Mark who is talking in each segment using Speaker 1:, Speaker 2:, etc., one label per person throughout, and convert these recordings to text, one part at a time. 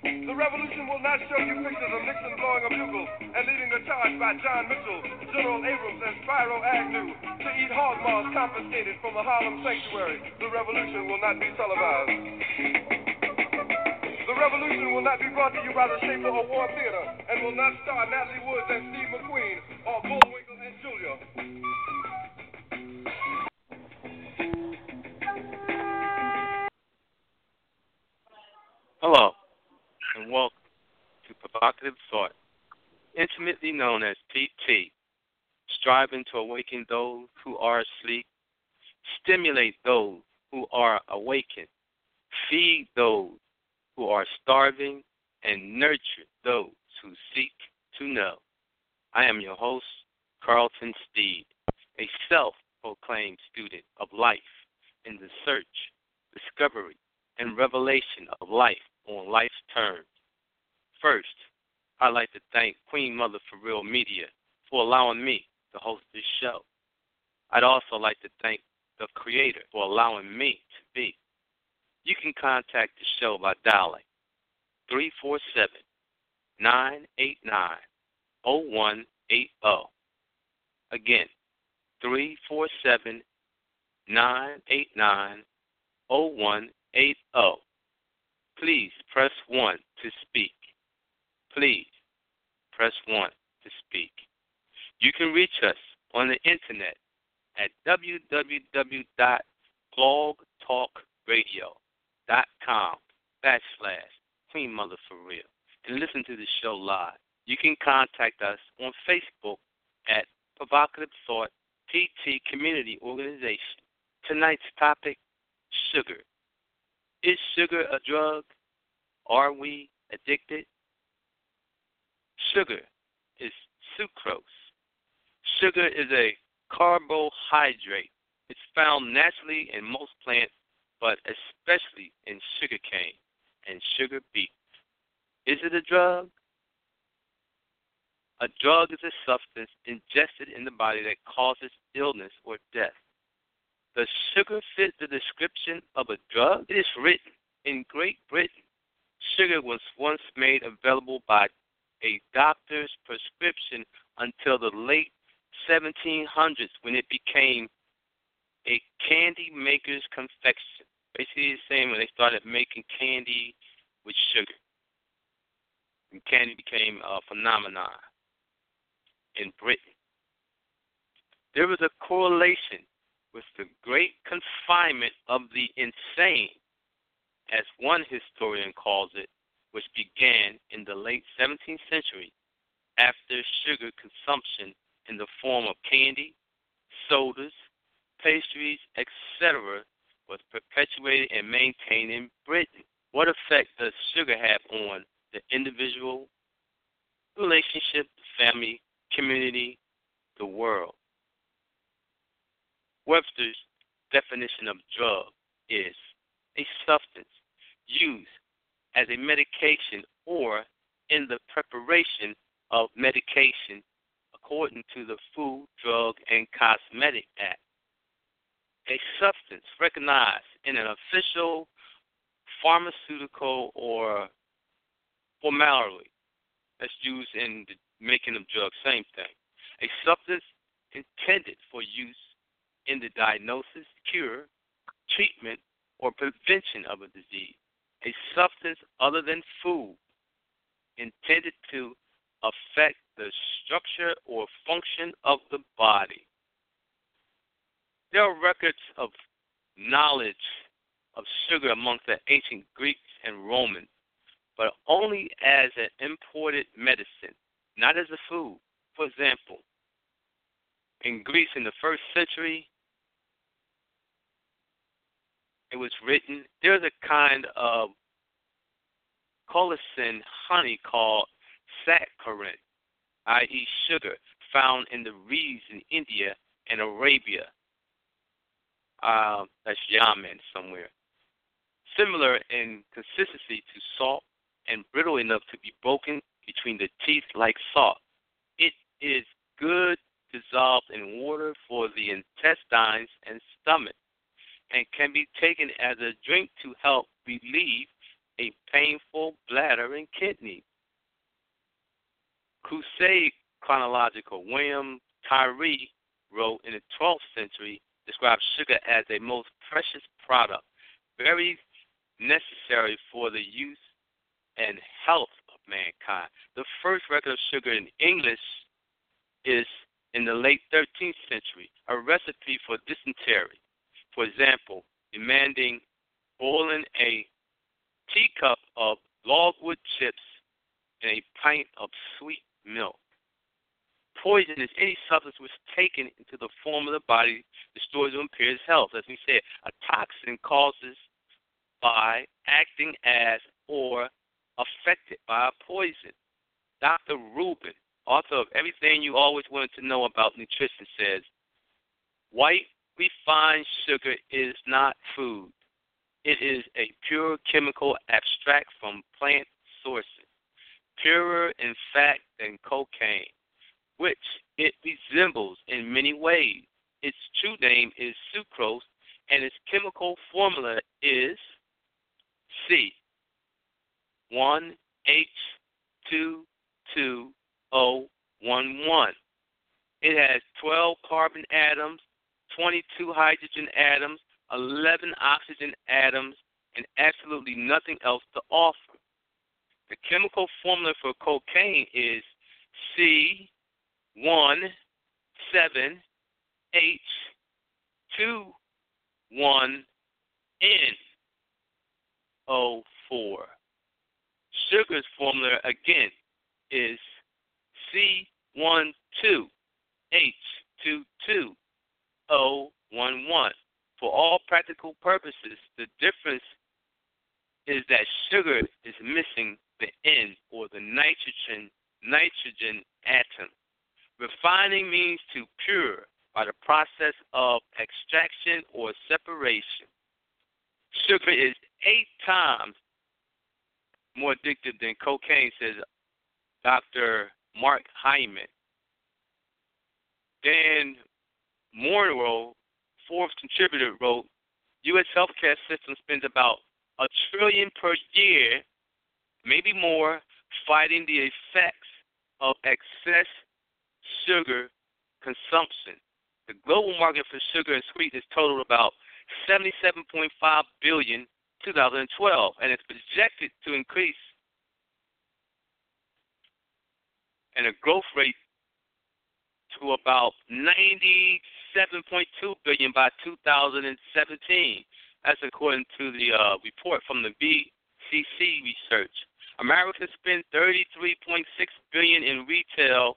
Speaker 1: The revolution will not show you pictures of Nixon blowing a bugle and leading a charge by John Mitchell, General Abrams, and Spiro Agnew to eat hog maws confiscated from a Harlem sanctuary. The revolution will not be televised. The revolution will not be brought to you by the Schaefer Award Theater and will not star Natalie Woods and Steve McQueen or Bullwinkle and Julia.
Speaker 2: Hello, and welcome to Provocative Thought, intimately known as PT, striving to awaken those who are asleep, stimulate those who are awakened, feed those who are starving, and nurture those who seek to know. I am your host, Carlton Steed, a self proclaimed student of life in the search, discovery, and revelation of life on life's terms. First, I'd like to thank Queen Mother for Real Media for allowing me to host this show. I'd also like to thank the creator for allowing me to be. You can contact the show by dialing 347 989 0180. Again, 347 989 0180. Please press 1 to speak. Please press 1 to speak. You can reach us on the internet at www.blogtalkradio.com backslash Queen Mother for Real and listen to the show live. You can contact us on Facebook at Provocative Thought PT Community Organization. Tonight's topic sugar. Is sugar a drug? Are we addicted? Sugar is sucrose. Sugar is a carbohydrate. It's found naturally in most plants, but especially in sugarcane and sugar beet. Is it a drug? A drug is a substance ingested in the body that causes illness or death. Does sugar fit the description of a drug? It is written in Great Britain. Sugar was once made available by a doctor's prescription until the late 1700s when it became a candy maker's confection. Basically, the same when they started making candy with sugar. And candy became a phenomenon in Britain. There was a correlation with the great confinement of the insane, as one historian calls it, which began in the late 17th century after sugar consumption in the form of candy, sodas, pastries, etc., was perpetuated and maintained in Britain. What effect does sugar have on the individual, relationship, family, community, the world? Webster's definition of drug is a substance used as a medication or in the preparation of medication according to the Food, Drug, and Cosmetic Act. A substance recognized in an official pharmaceutical or formulary that's used in the making of drugs, same thing. A substance intended for use in the diagnosis, cure, treatment, or prevention of a disease. A substance other than food intended to affect the structure or function of the body. There are records of knowledge of sugar amongst the ancient Greeks and Romans, but only as an imported medicine, not as a food. For example, in Greece in the first century, it was written there's a kind of colocin honey called saccharin, i.e., sugar, found in the reeds in India and Arabia. Uh, that's Yemen somewhere. Similar in consistency to salt and brittle enough to be broken between the teeth like salt. It is good dissolved in water for the intestines and stomach and can be taken as a drink to help relieve a painful bladder and kidney. Crusade chronological William Tyree wrote in the 12th century described sugar as a most precious product, very necessary for the use and health of mankind. The first record of sugar in English is in the late 13th century, a recipe for dysentery. For example, demanding boiling a teacup of logwood chips and a pint of sweet milk. Poison is any substance which taken into the form of the body destroys or impairs health. As we said, a toxin causes by acting as or affected by a poison. Dr. Reuben, author of Everything You Always Wanted to Know About Nutrition, says white refined sugar is not food. It is a pure chemical abstract from plant sources, purer in fact than cocaine, which it resembles in many ways. Its true name is sucrose, and its chemical formula is C. 1 H 2 2 O 1 1. It has 12 carbon atoms, 22 hydrogen atoms, 11 oxygen atoms, and absolutely nothing else to offer. The chemical formula for cocaine is C 1 7 H 2 1 N O 4. Sugar's formula again is C12H22O11. For all practical purposes, the difference is that sugar is missing the N or the nitrogen nitrogen atom. Refining means to pure by the process of extraction or separation. Sugar is eight times more addictive than cocaine, says Dr. Mark Hyman. Dan Munro, Forbes contributor, wrote U.S. healthcare system spends about a trillion per year, maybe more, fighting the effects of excess sugar consumption. The global market for sugar and sweeteners totaled about 77.5 billion 2012, and it's projected to increase and a growth rate to about 97.2 billion by 2017. That's according to the uh, report from the BCC research. America spent 33.6 billion in retail.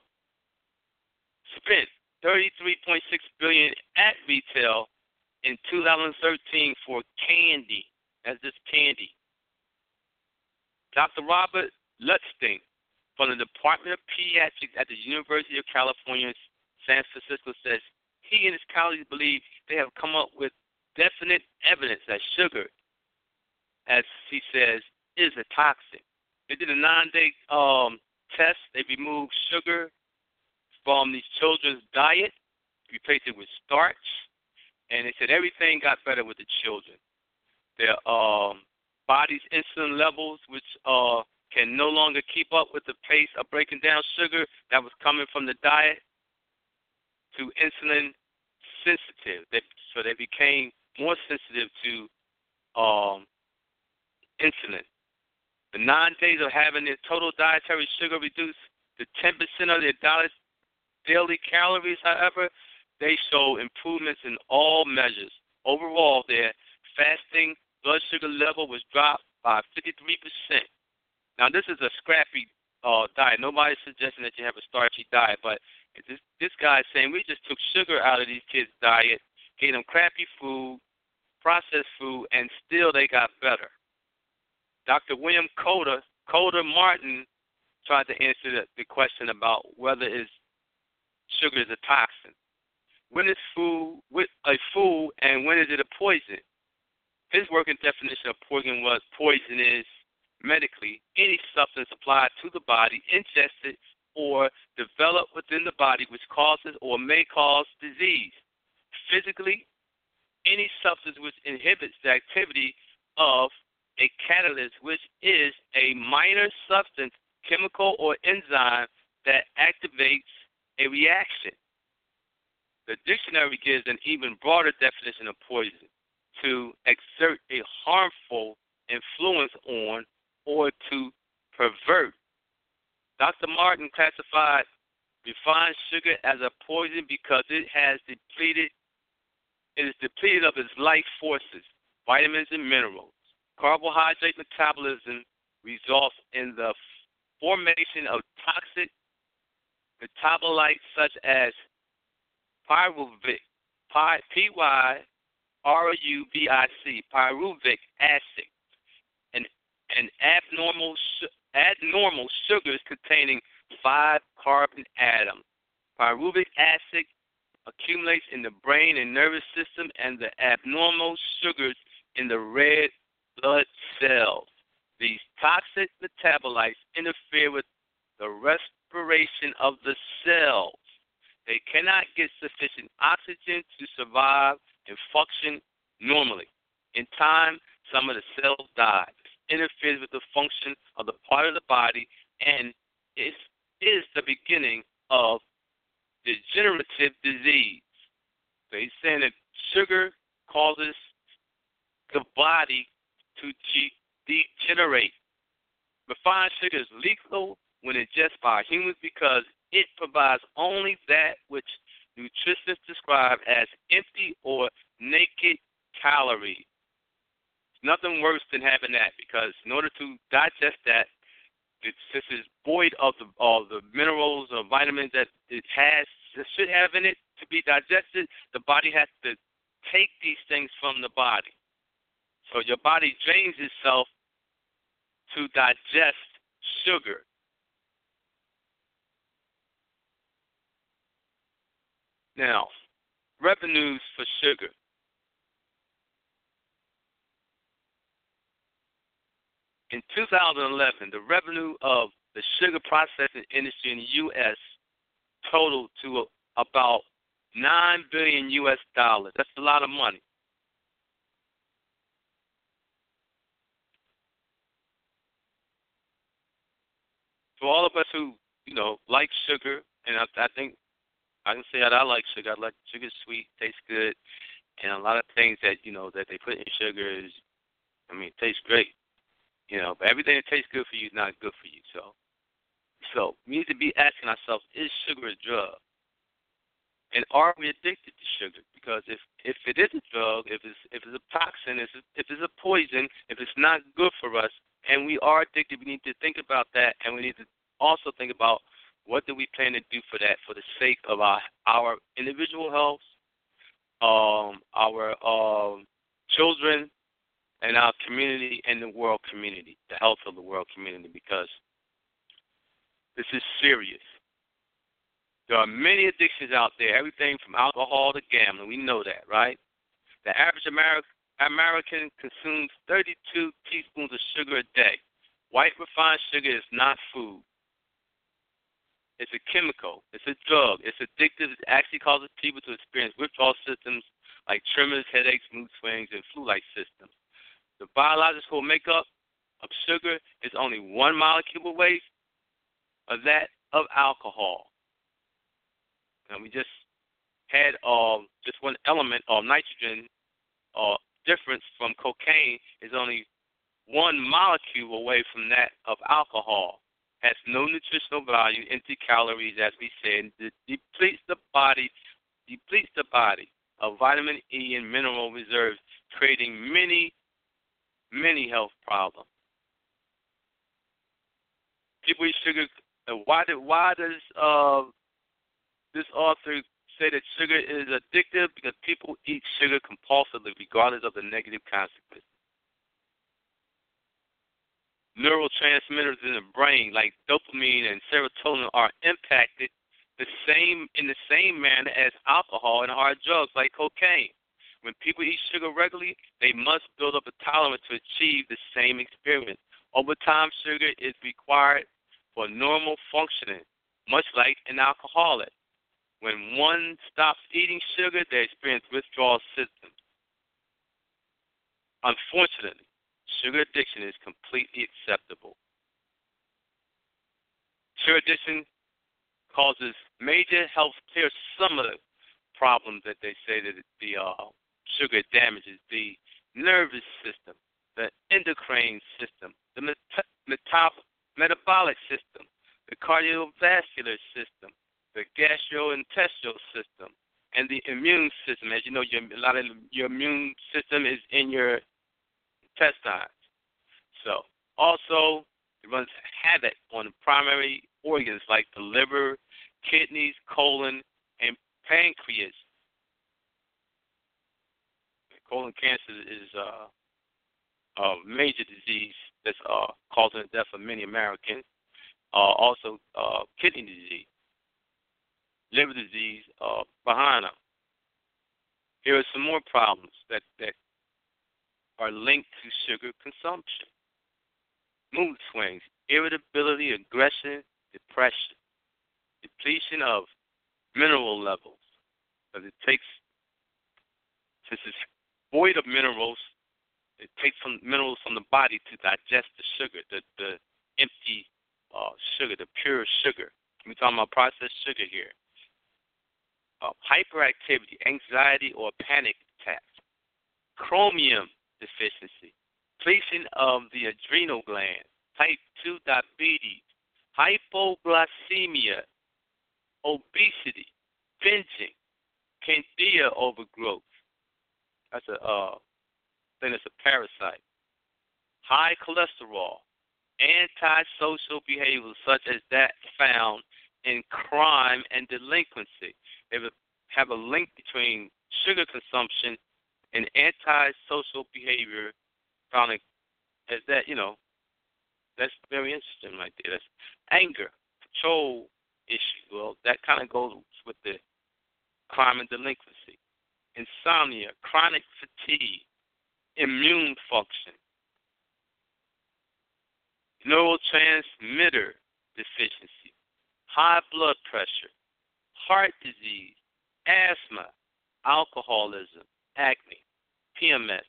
Speaker 2: Spent 33.6 billion at retail in 2013 for candy. That's just candy. Dr. Robert Lustig from the Department of Pediatrics at the University of California, San Francisco says he and his colleagues believe they have come up with definite evidence that sugar, as he says, is a toxin. They did a nine-day um, test. They removed sugar from these children's diet, replaced it with starch, and they said everything got better with the children. Their um, body's insulin levels, which uh, can no longer keep up with the pace of breaking down sugar that was coming from the diet, to insulin sensitive. They, so they became more sensitive to um, insulin. The nine days of having their total dietary sugar reduced to 10% of their daily calories, however, they show improvements in all measures. Overall, their fasting blood sugar level was dropped by 53%. Now, this is a scrappy uh, diet. Nobody's suggesting that you have a starchy diet, but this, this guy is saying we just took sugar out of these kids' diet, gave them crappy food, processed food, and still they got better. Dr. William Coda, Coda Martin, tried to answer the, the question about whether is sugar is a toxin. When is food with a food and when is it a poison? His working definition of poison was poison is medically any substance applied to the body, ingested, or developed within the body which causes or may cause disease. Physically, any substance which inhibits the activity of a catalyst, which is a minor substance, chemical, or enzyme that activates a reaction. The dictionary gives an even broader definition of poison to exert a harmful influence on or to pervert. Dr. Martin classified refined sugar as a poison because it has depleted it is depleted of its life forces, vitamins and minerals. Carbohydrate metabolism results in the formation of toxic metabolites such as pyruvic, P-Y-R-U-V-I-C, pyruvic acid, and, abnormal, abnormal sugars containing five carbon atoms. Pyruvic acid accumulates in the brain and nervous system, and the abnormal sugars in the red blood cells. These toxic metabolites interfere with the respiration of the cells. They cannot get sufficient oxygen to survive and function normally. In time, some of the cells die. Interferes with the function of the part of the body and it is the beginning of degenerative disease. So he's saying that sugar causes the body to degenerate. Refined sugar is lethal when ingested by humans because it provides only that which nutritionists describe as empty or naked calories. Nothing worse than having that because in order to digest that, it, since it's void of the of the minerals or vitamins that it has it should have in it to be digested, the body has to take these things from the body. So your body drains itself to digest sugar. Now, revenues for sugar. In 2011, the revenue of the sugar processing industry in the U.S. totaled to about 9 billion U.S. dollars. That's a lot of money. For all of us who, you know, like sugar, and I, I think I can say that I like sugar. I like sugar sweet, tastes good, and a lot of things that you know that they put in sugar is, I mean, tastes great. You know, but everything that tastes good for you is not good for you. So, so we need to be asking ourselves: Is sugar a drug? And are we addicted to sugar? Because if if it is a drug, if it's if it's a toxin, if it's, if it's a poison, if it's not good for us, and we are addicted, we need to think about that, and we need to also think about what do we plan to do for that for the sake of our our individual health, um, our um, children, and our community and the world community, the health of the world community, because this is serious. There are many addictions out there, everything from alcohol to gambling. We know that, right? The average American consumes 32 teaspoons of sugar a day. White refined sugar is not food. It's a chemical. It's a drug. It's addictive. It actually causes people to experience withdrawal symptoms like tremors, headaches, mood swings, and flu-like symptoms. The biological makeup of sugar is only one molecule away of that of alcohol. And we just had um, just one element of nitrogen uh, difference from cocaine is only one molecule away from that of alcohol. Has no nutritional value, empty calories, as we said, it depletes the body, depletes the body of vitamin E and mineral reserves, creating many, many health problems. People eat sugar. Why did why does uh, this author say that sugar is addictive? Because people eat sugar compulsively, regardless of the negative consequences. Neurotransmitters in the brain, like dopamine and serotonin, are impacted the same in the same manner as alcohol and hard drugs like cocaine. When people eat sugar regularly, they must build up a tolerance to achieve the same experience. Over time, sugar is required for normal functioning, much like an alcoholic. When one stops eating sugar, they experience withdrawal symptoms. Unfortunately, sugar addiction is completely acceptable. Sugar addiction causes major health. Here's some of the problems that they say that the uh, sugar damages the nervous system, the endocrine system, the met- metab- metabolic system, the cardiovascular system, the gastrointestinal system, and the immune system. As you know, your, a lot of your immune system is in your intestines. So, also, it runs havoc on primary organs like the liver, kidneys, colon, and pancreas. Colon cancer is uh, a major disease that's uh, causing the death of many Americans. Uh, also, uh, kidney disease, liver disease uh, behind them. Here are some more problems that, that are linked to sugar consumption mood swings, irritability, aggression, depression, depletion of mineral levels. Because it takes, since it's void of minerals, it takes some minerals from the body to digest the sugar, the, the empty uh, sugar, the pure sugar. We're talking about processed sugar here. Uh, hyperactivity, anxiety, or panic attacks. Chromium deficiency, depletion of the adrenal gland, type 2 diabetes, hypoglycemia, obesity, binging, candida overgrowth. That's a uh, thing that's a parasite. High cholesterol, antisocial behaviors such as that found in crime and delinquency. They have a link between sugar consumption and antisocial behavior found in, as that, you know, that's very interesting right there. That's anger, control issue. Well, that kind of goes with the crime and delinquency. Insomnia, chronic fatigue, immune function, neurotransmitter deficiency, high blood pressure, heart disease, asthma, alcoholism, acne, PMS,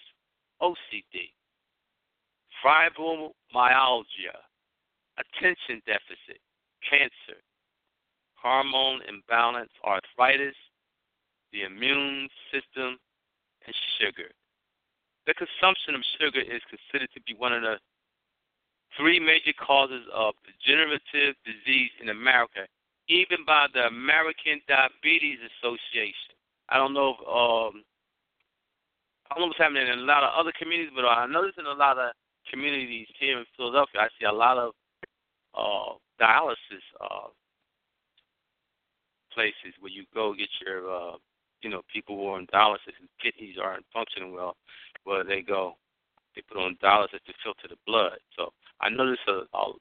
Speaker 2: OCD, fibromyalgia, attention deficit, cancer, hormone imbalance, arthritis, the immune system, and sugar. The consumption of sugar is considered to be one of the three major causes of degenerative disease in America, even by the American Diabetes Association. I don't know if um, I don't know what's happening in a lot of other communities, but I know notice in a lot of communities here in Philadelphia, I see a lot of uh, dialysis uh, places where you go get your, uh, you know, people who are on dialysis and kidneys aren't functioning well, where they go, they put on dialysis to filter the blood. So I notice a, a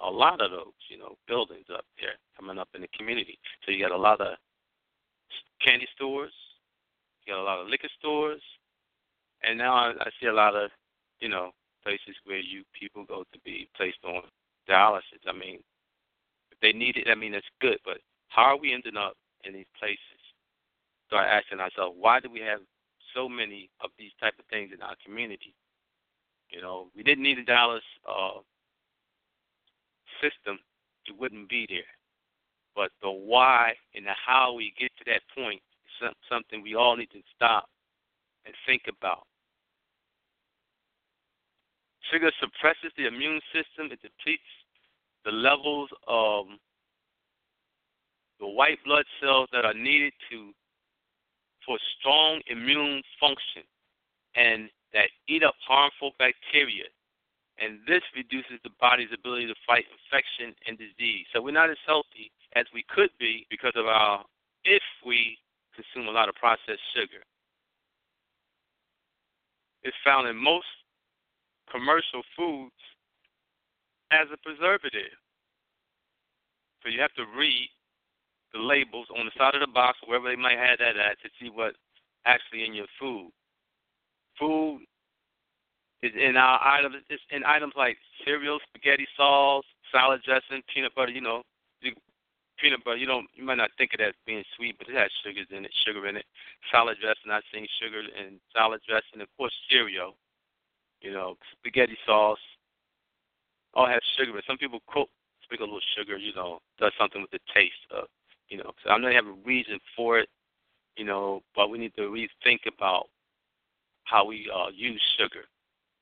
Speaker 2: a lot of those, you know, buildings up there coming up in the community. So you got a lot of candy stores, you got a lot of liquor stores, and now I, I see a lot of, you know, places where you people go to be placed on dialysis. I mean, if they need it, I mean that's good. But how are we ending up in these places? Start asking ourselves, why do we have so many of these type of things in our community? You know, we didn't need a dialysis uh, system; it wouldn't be there. but the why and the how we get to that point is something we all need to stop and think about. Sugar suppresses the immune system. It depletes the levels of the white blood cells that are needed to for strong immune function and that eat up harmful bacteria. And this reduces the body's ability to fight infection and disease. So we're not as healthy as we could be because of our if we consume a lot of processed sugar. It's found in most commercial foods as a preservative. So you have to read the labels on the side of the box, wherever they might have that at, to see what's actually in your food. Food is in our items. It's in items like cereal, spaghetti sauce, salad dressing, peanut butter. You know, peanut butter. You don't. You might not think of that as being sweet, but it has sugars in it. Sugar in it. Salad dressing. I've seen sugar in salad dressing. Of course, cereal you know, spaghetti sauce, all have sugar. But some people cook, sprinkle a little sugar, you know, does something with the taste of, you know. So I know they have a reason for it, you know, but we need to rethink about how we uh, use sugar.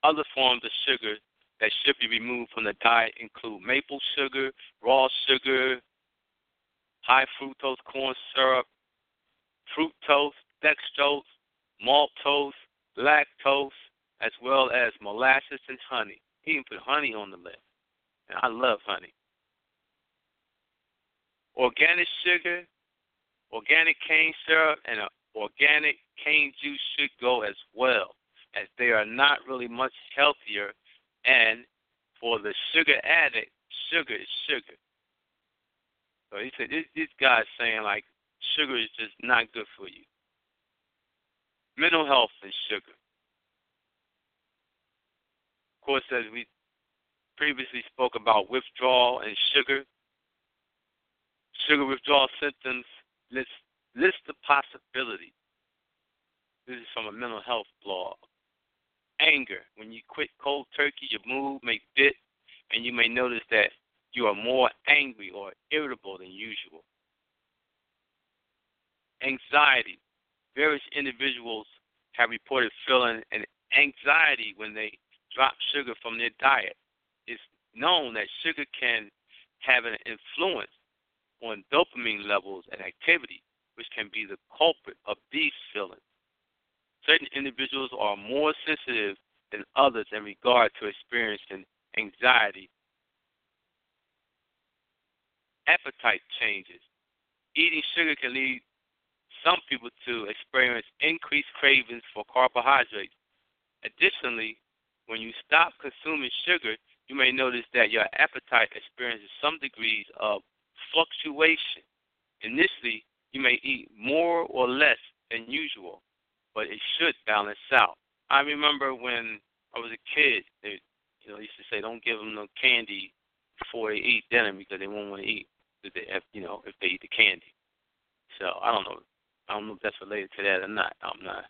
Speaker 2: Other forms of sugar that should be removed from the diet include maple sugar, raw sugar, high fructose corn syrup, fructose, dextrose, maltose, lactose, as well as molasses and honey. He even put honey on the list. And I love honey. Organic sugar, organic cane syrup, and uh, organic cane juice should go as well, as they are not really much healthier. And for the sugar addict, sugar is sugar. So he said, this, this guy's saying like sugar is just not good for you. Mental health and sugar Of course, as we previously spoke about withdrawal and sugar, sugar withdrawal symptoms list list the possibility. This is from a mental health blog. Anger. When you quit cold turkey, your mood may dip, and you may notice that you are more angry or irritable than usual. Anxiety. Various individuals have reported feeling an anxiety when they drop sugar from their diet. It's known that sugar can have an influence on dopamine levels and activity, which can be the culprit of these feelings. Certain individuals are more sensitive than others in regard to experiencing anxiety. Appetite changes. Eating sugar can lead some people to experience increased cravings for carbohydrates. Additionally, when you stop consuming sugar, you may notice that your appetite experiences some degrees of fluctuation. Initially, you may eat more or less than usual, but it should balance out. I remember when I was a kid, they, you know, used to say, "Don't give them no candy before they eat dinner because they won't want to eat if they, have, you know, if they eat the candy." So I don't know. I don't know if that's related to that or not. I'm not.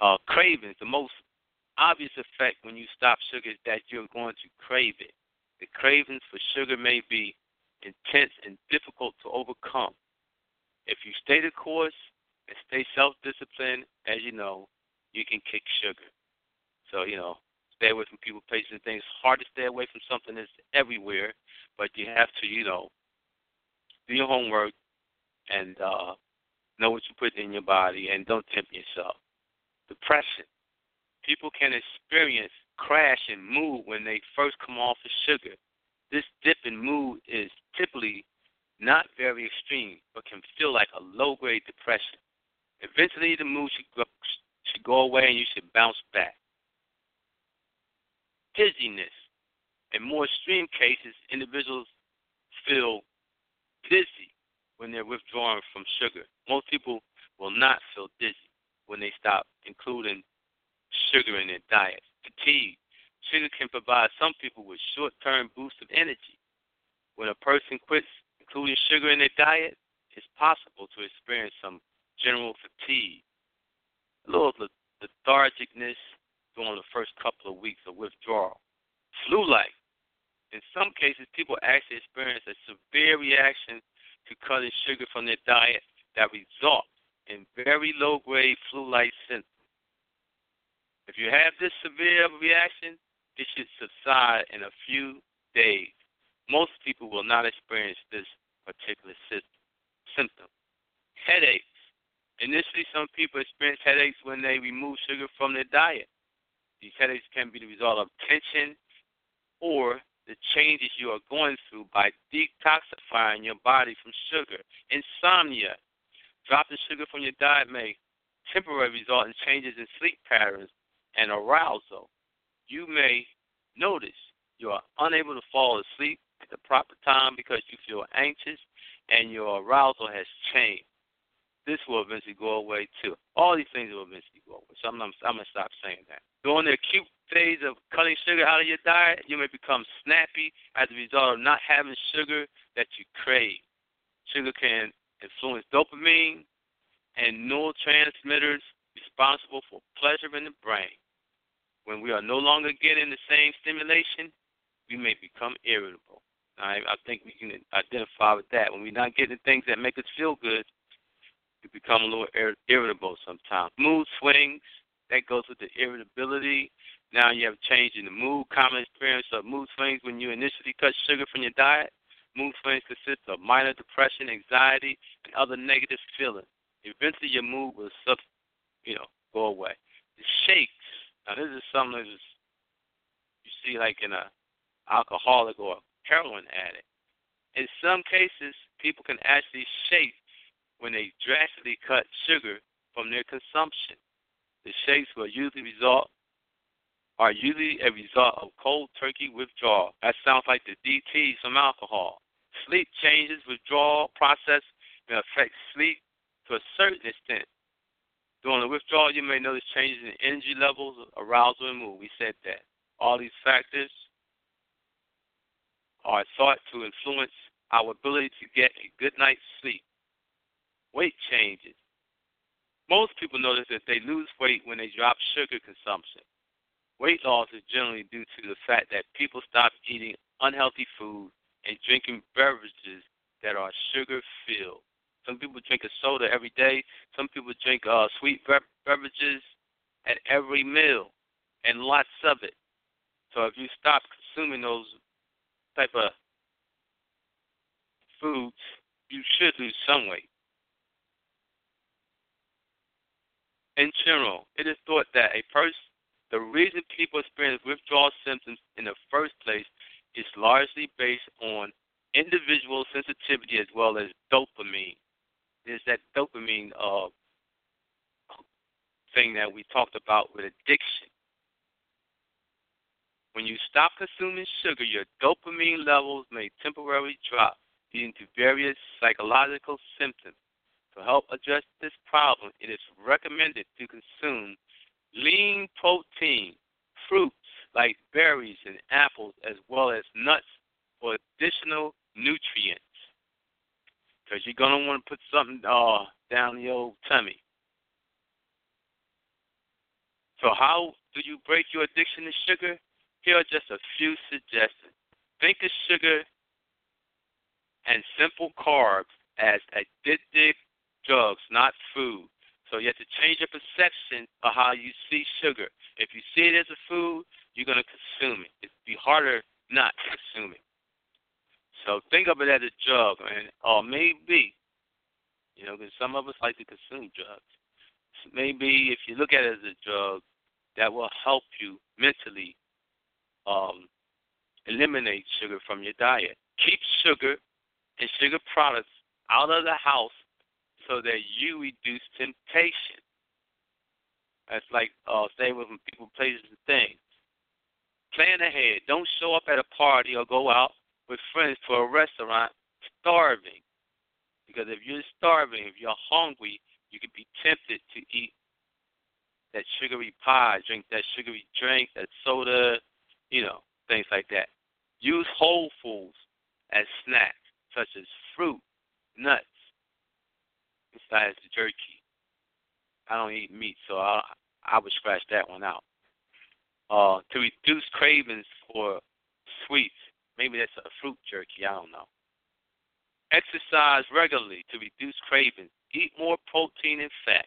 Speaker 2: Uh, cravings. The most obvious effect when you stop sugar is that you're going to crave it. The cravings for sugar may be intense and difficult to overcome. If you stay the course and stay self disciplined, as you know, you can kick sugar. So, you know, stay away from people, places, and things. Hard to stay away from something that's everywhere, but you have to, you know, do your homework and uh, know what you put in your body and don't tempt yourself. Depression people can experience crash in mood when they first come off of sugar. This dip in mood is typically not very extreme, but can feel like a low grade depression. Eventually, the mood should go, should go away and you should bounce back. Dizziness. In more extreme cases, individuals feel dizzy when they're withdrawing from sugar. Most people will not feel dizzy when they stop including sugar in their diet. Fatigue. Sugar can provide some people with short term boosts of energy. When a person quits including sugar in their diet, it's possible to experience some general fatigue, a little lethargicness during the first couple of weeks of withdrawal. Flu like. In some cases, people actually experience a severe reaction to cutting sugar from their diet that results in very low grade flu like symptoms. If you have this severe reaction, it should subside in a few days. Most people will not experience this particular symptom. Headaches. Initially, some people experience headaches when they remove sugar from their diet. These headaches can be the result of tension or the changes you are going through by detoxifying your body from sugar. Insomnia. Dropping sugar from your diet may temporarily result in changes in sleep patterns and arousal. You may notice you are unable to fall asleep at the proper time because you feel anxious and your arousal has changed. This will eventually go away too. All these things will eventually go away. So I'm, I'm, I'm going to stop saying that. During the acute phase of cutting sugar out of your diet, you may become snappy as a result of not having sugar that you crave. Sugar can influence dopamine and neurotransmitters responsible for pleasure in the brain. When we are no longer getting the same stimulation, we may become irritable. I, I think we can identify with that. When we're not getting things that make us feel good, we become a little irritable sometimes. Mood swings, that goes with the irritability. Now you have a change in the mood. Common experience of mood swings when you initially cut sugar from your diet. Mood swings consist of minor depression, anxiety, and other negative feelings. Eventually, your mood will sub, you know, go away. The shakes. Now, this is something that is, you see like in a alcoholic or heroin addict. In some cases, people can actually shake when they drastically cut sugar from their consumption. The shakes will usually result are usually a result of cold turkey withdrawal. That sounds like the DTs from alcohol. Sleep changes, withdrawal process may affect sleep to a certain extent. During the withdrawal, you may notice changes in energy levels, arousal, and mood. We said that. All these factors are thought to influence our ability to get a good night's sleep. Weight changes. Most people notice that they lose weight when they drop sugar consumption. Weight loss is generally due to the fact that people stop eating unhealthy food and drinking beverages that are sugar filled. Some people drink a soda every day. Some people drink uh, sweet beverages at every meal and lots of it. So if you stop consuming those type of foods, you should lose some weight. In general, it is thought that a person, the reason people experience withdrawal symptoms in the first place is largely based on individual sensitivity as well as dopamine. There's that dopamine uh, thing that we talked about with addiction. When you stop consuming sugar, your dopamine levels may temporarily drop, leading to various psychological symptoms. To help address this problem, it is recommended to consume lean protein, fruits like berries and apples, as well as nuts for additional nutrients. Because you're to want to put something uh, down old tummy. So, how do you break your addiction to sugar? Here are just a few suggestions. Think of sugar and simple carbs as addictive drugs, not food. So you have to change your perception of how you see sugar. If you see it as a food, you're to consume it. It'd be harder not to consume it. So think of it as a drug, and or maybe, you know, because some of us like to consume drugs. Maybe if you look at it as a drug, that will help you mentally um, eliminate sugar from your diet. Keep sugar and sugar products out of the house so that you reduce temptation. That's like uh, staying with people, places, and things. Plan ahead. Don't show up at a party or go out with friends to a restaurant starving. Because if you're starving, if you're hungry, you could be tempted to eat that sugary pie, drink that sugary drink, that soda, you know, things like that. Use whole foods as snacks, such as fruit, nuts, besides the jerky. I don't eat meat, so I I would scratch that one out. Uh, to reduce cravings for sweets, maybe that's a fruit jerky. I don't know. Exercise regularly to reduce cravings. Eat more protein and fat.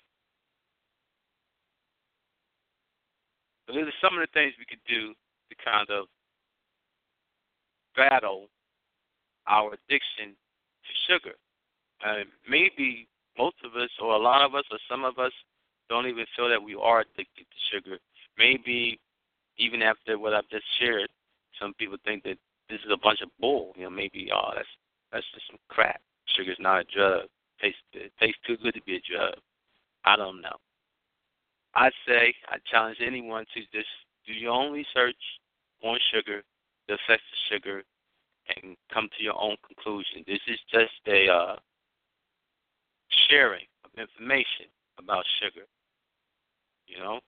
Speaker 2: So these are some of the things we could do to kind of battle our addiction to sugar. Uh, maybe most of us, or a lot of us, or some of us, don't even feel that we are addicted to sugar. Maybe even after what I've just shared, some people think that this is a bunch of bull. You know, maybe oh, that's that's just some crap. Sugar's not a drug. Tastes it tastes too good to be a drug. I don't know. I say I challenge anyone to just do your own research on sugar, the effects of sugar, and come to your own conclusion. This is just a uh, sharing of information about sugar. You know,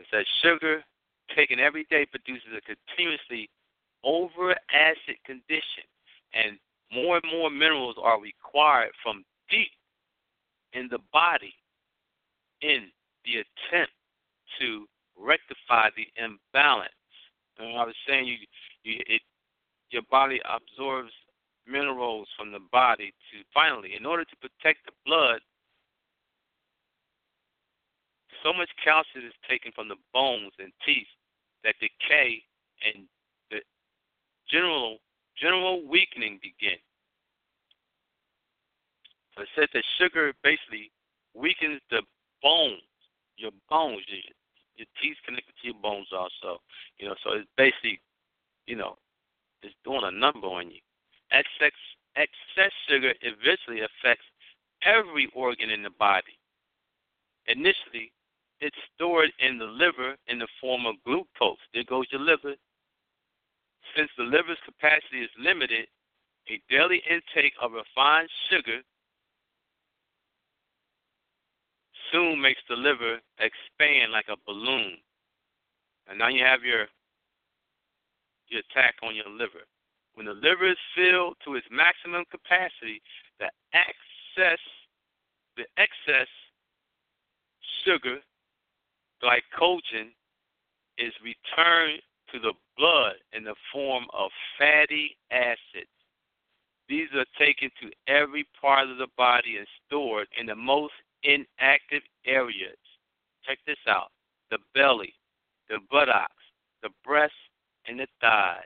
Speaker 2: it says sugar taken every day produces a continuously over acid condition, and more and more minerals are required from deep in the body in the attempt to rectify the imbalance. And I was saying, you, you, it, your body absorbs minerals from the body to finally, in order to protect the blood, so much calcium is taken from the bones and teeth that decay and general general weakening begin. So it says that sugar basically weakens the bones, your bones, your, your teeth connected to your bones also. You know, so it's basically, you know, it's doing a number on you. Excess excess sugar eventually affects every organ in the body. Initially, it's stored in the liver in the form of glucose. There goes your liver. Since the liver's capacity is limited, a daily intake of refined sugar soon makes the liver expand like a balloon. And now you have your your attack on your liver. When the liver is filled to its maximum capacity, the excess the excess sugar glycogen is returned to the blood in the form of fatty acids. These are taken to every part of the body and stored in the most inactive areas. Check this out the belly, the buttocks, the breasts, and the thighs.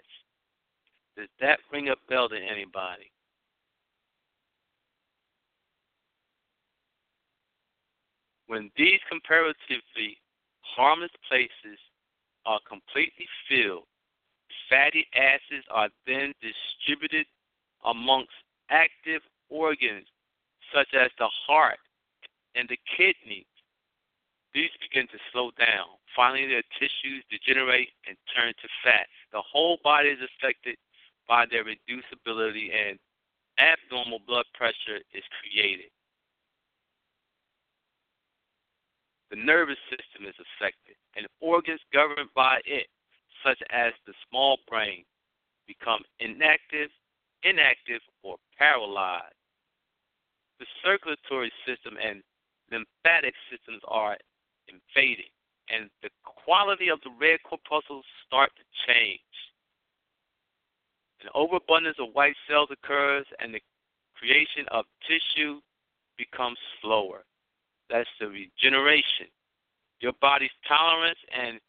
Speaker 2: Does that ring a bell to anybody? When these comparatively harmless places are completely filled. Fatty acids are then distributed amongst active organs such as the heart and the kidneys. These begin to slow down. Finally, their tissues degenerate and turn to fat. The whole body is affected by their reducibility, and abnormal blood pressure is created. The nervous system is affected, and organs governed by it, such as the small brain, become inactive, inactive, or paralyzed. The circulatory system and lymphatic systems are invaded, and the quality of the red corpuscles start to change. An overabundance of white cells occurs, and the creation of tissue becomes slower. That's the regeneration. Your body's tolerance and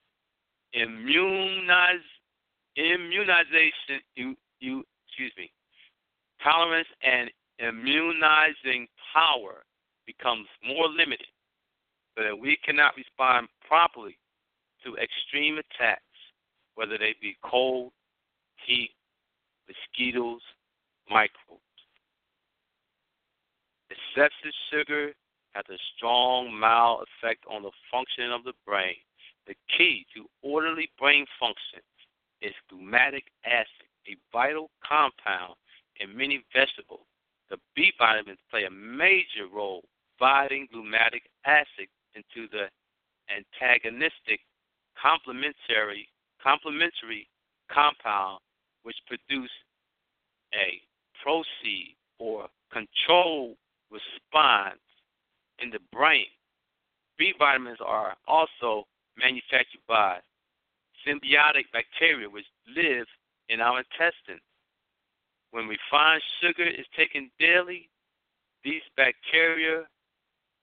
Speaker 2: immunize, immunization, you, you, excuse me, tolerance and immunizing power becomes more limited so that we cannot respond properly to extreme attacks, whether they be cold, heat, mosquitoes, microbes. Excessive sugar has a strong, mild effect on the functioning of the brain. The key to orderly brain function is glutamic acid, a vital compound in many vegetables. The B vitamins play a major role dividing glutamic acid into the antagonistic complementary complementary compound which produce a proceed or control response in the brain. B vitamins are also manufactured by symbiotic bacteria which live in our intestines. when refined sugar is taken daily, these bacteria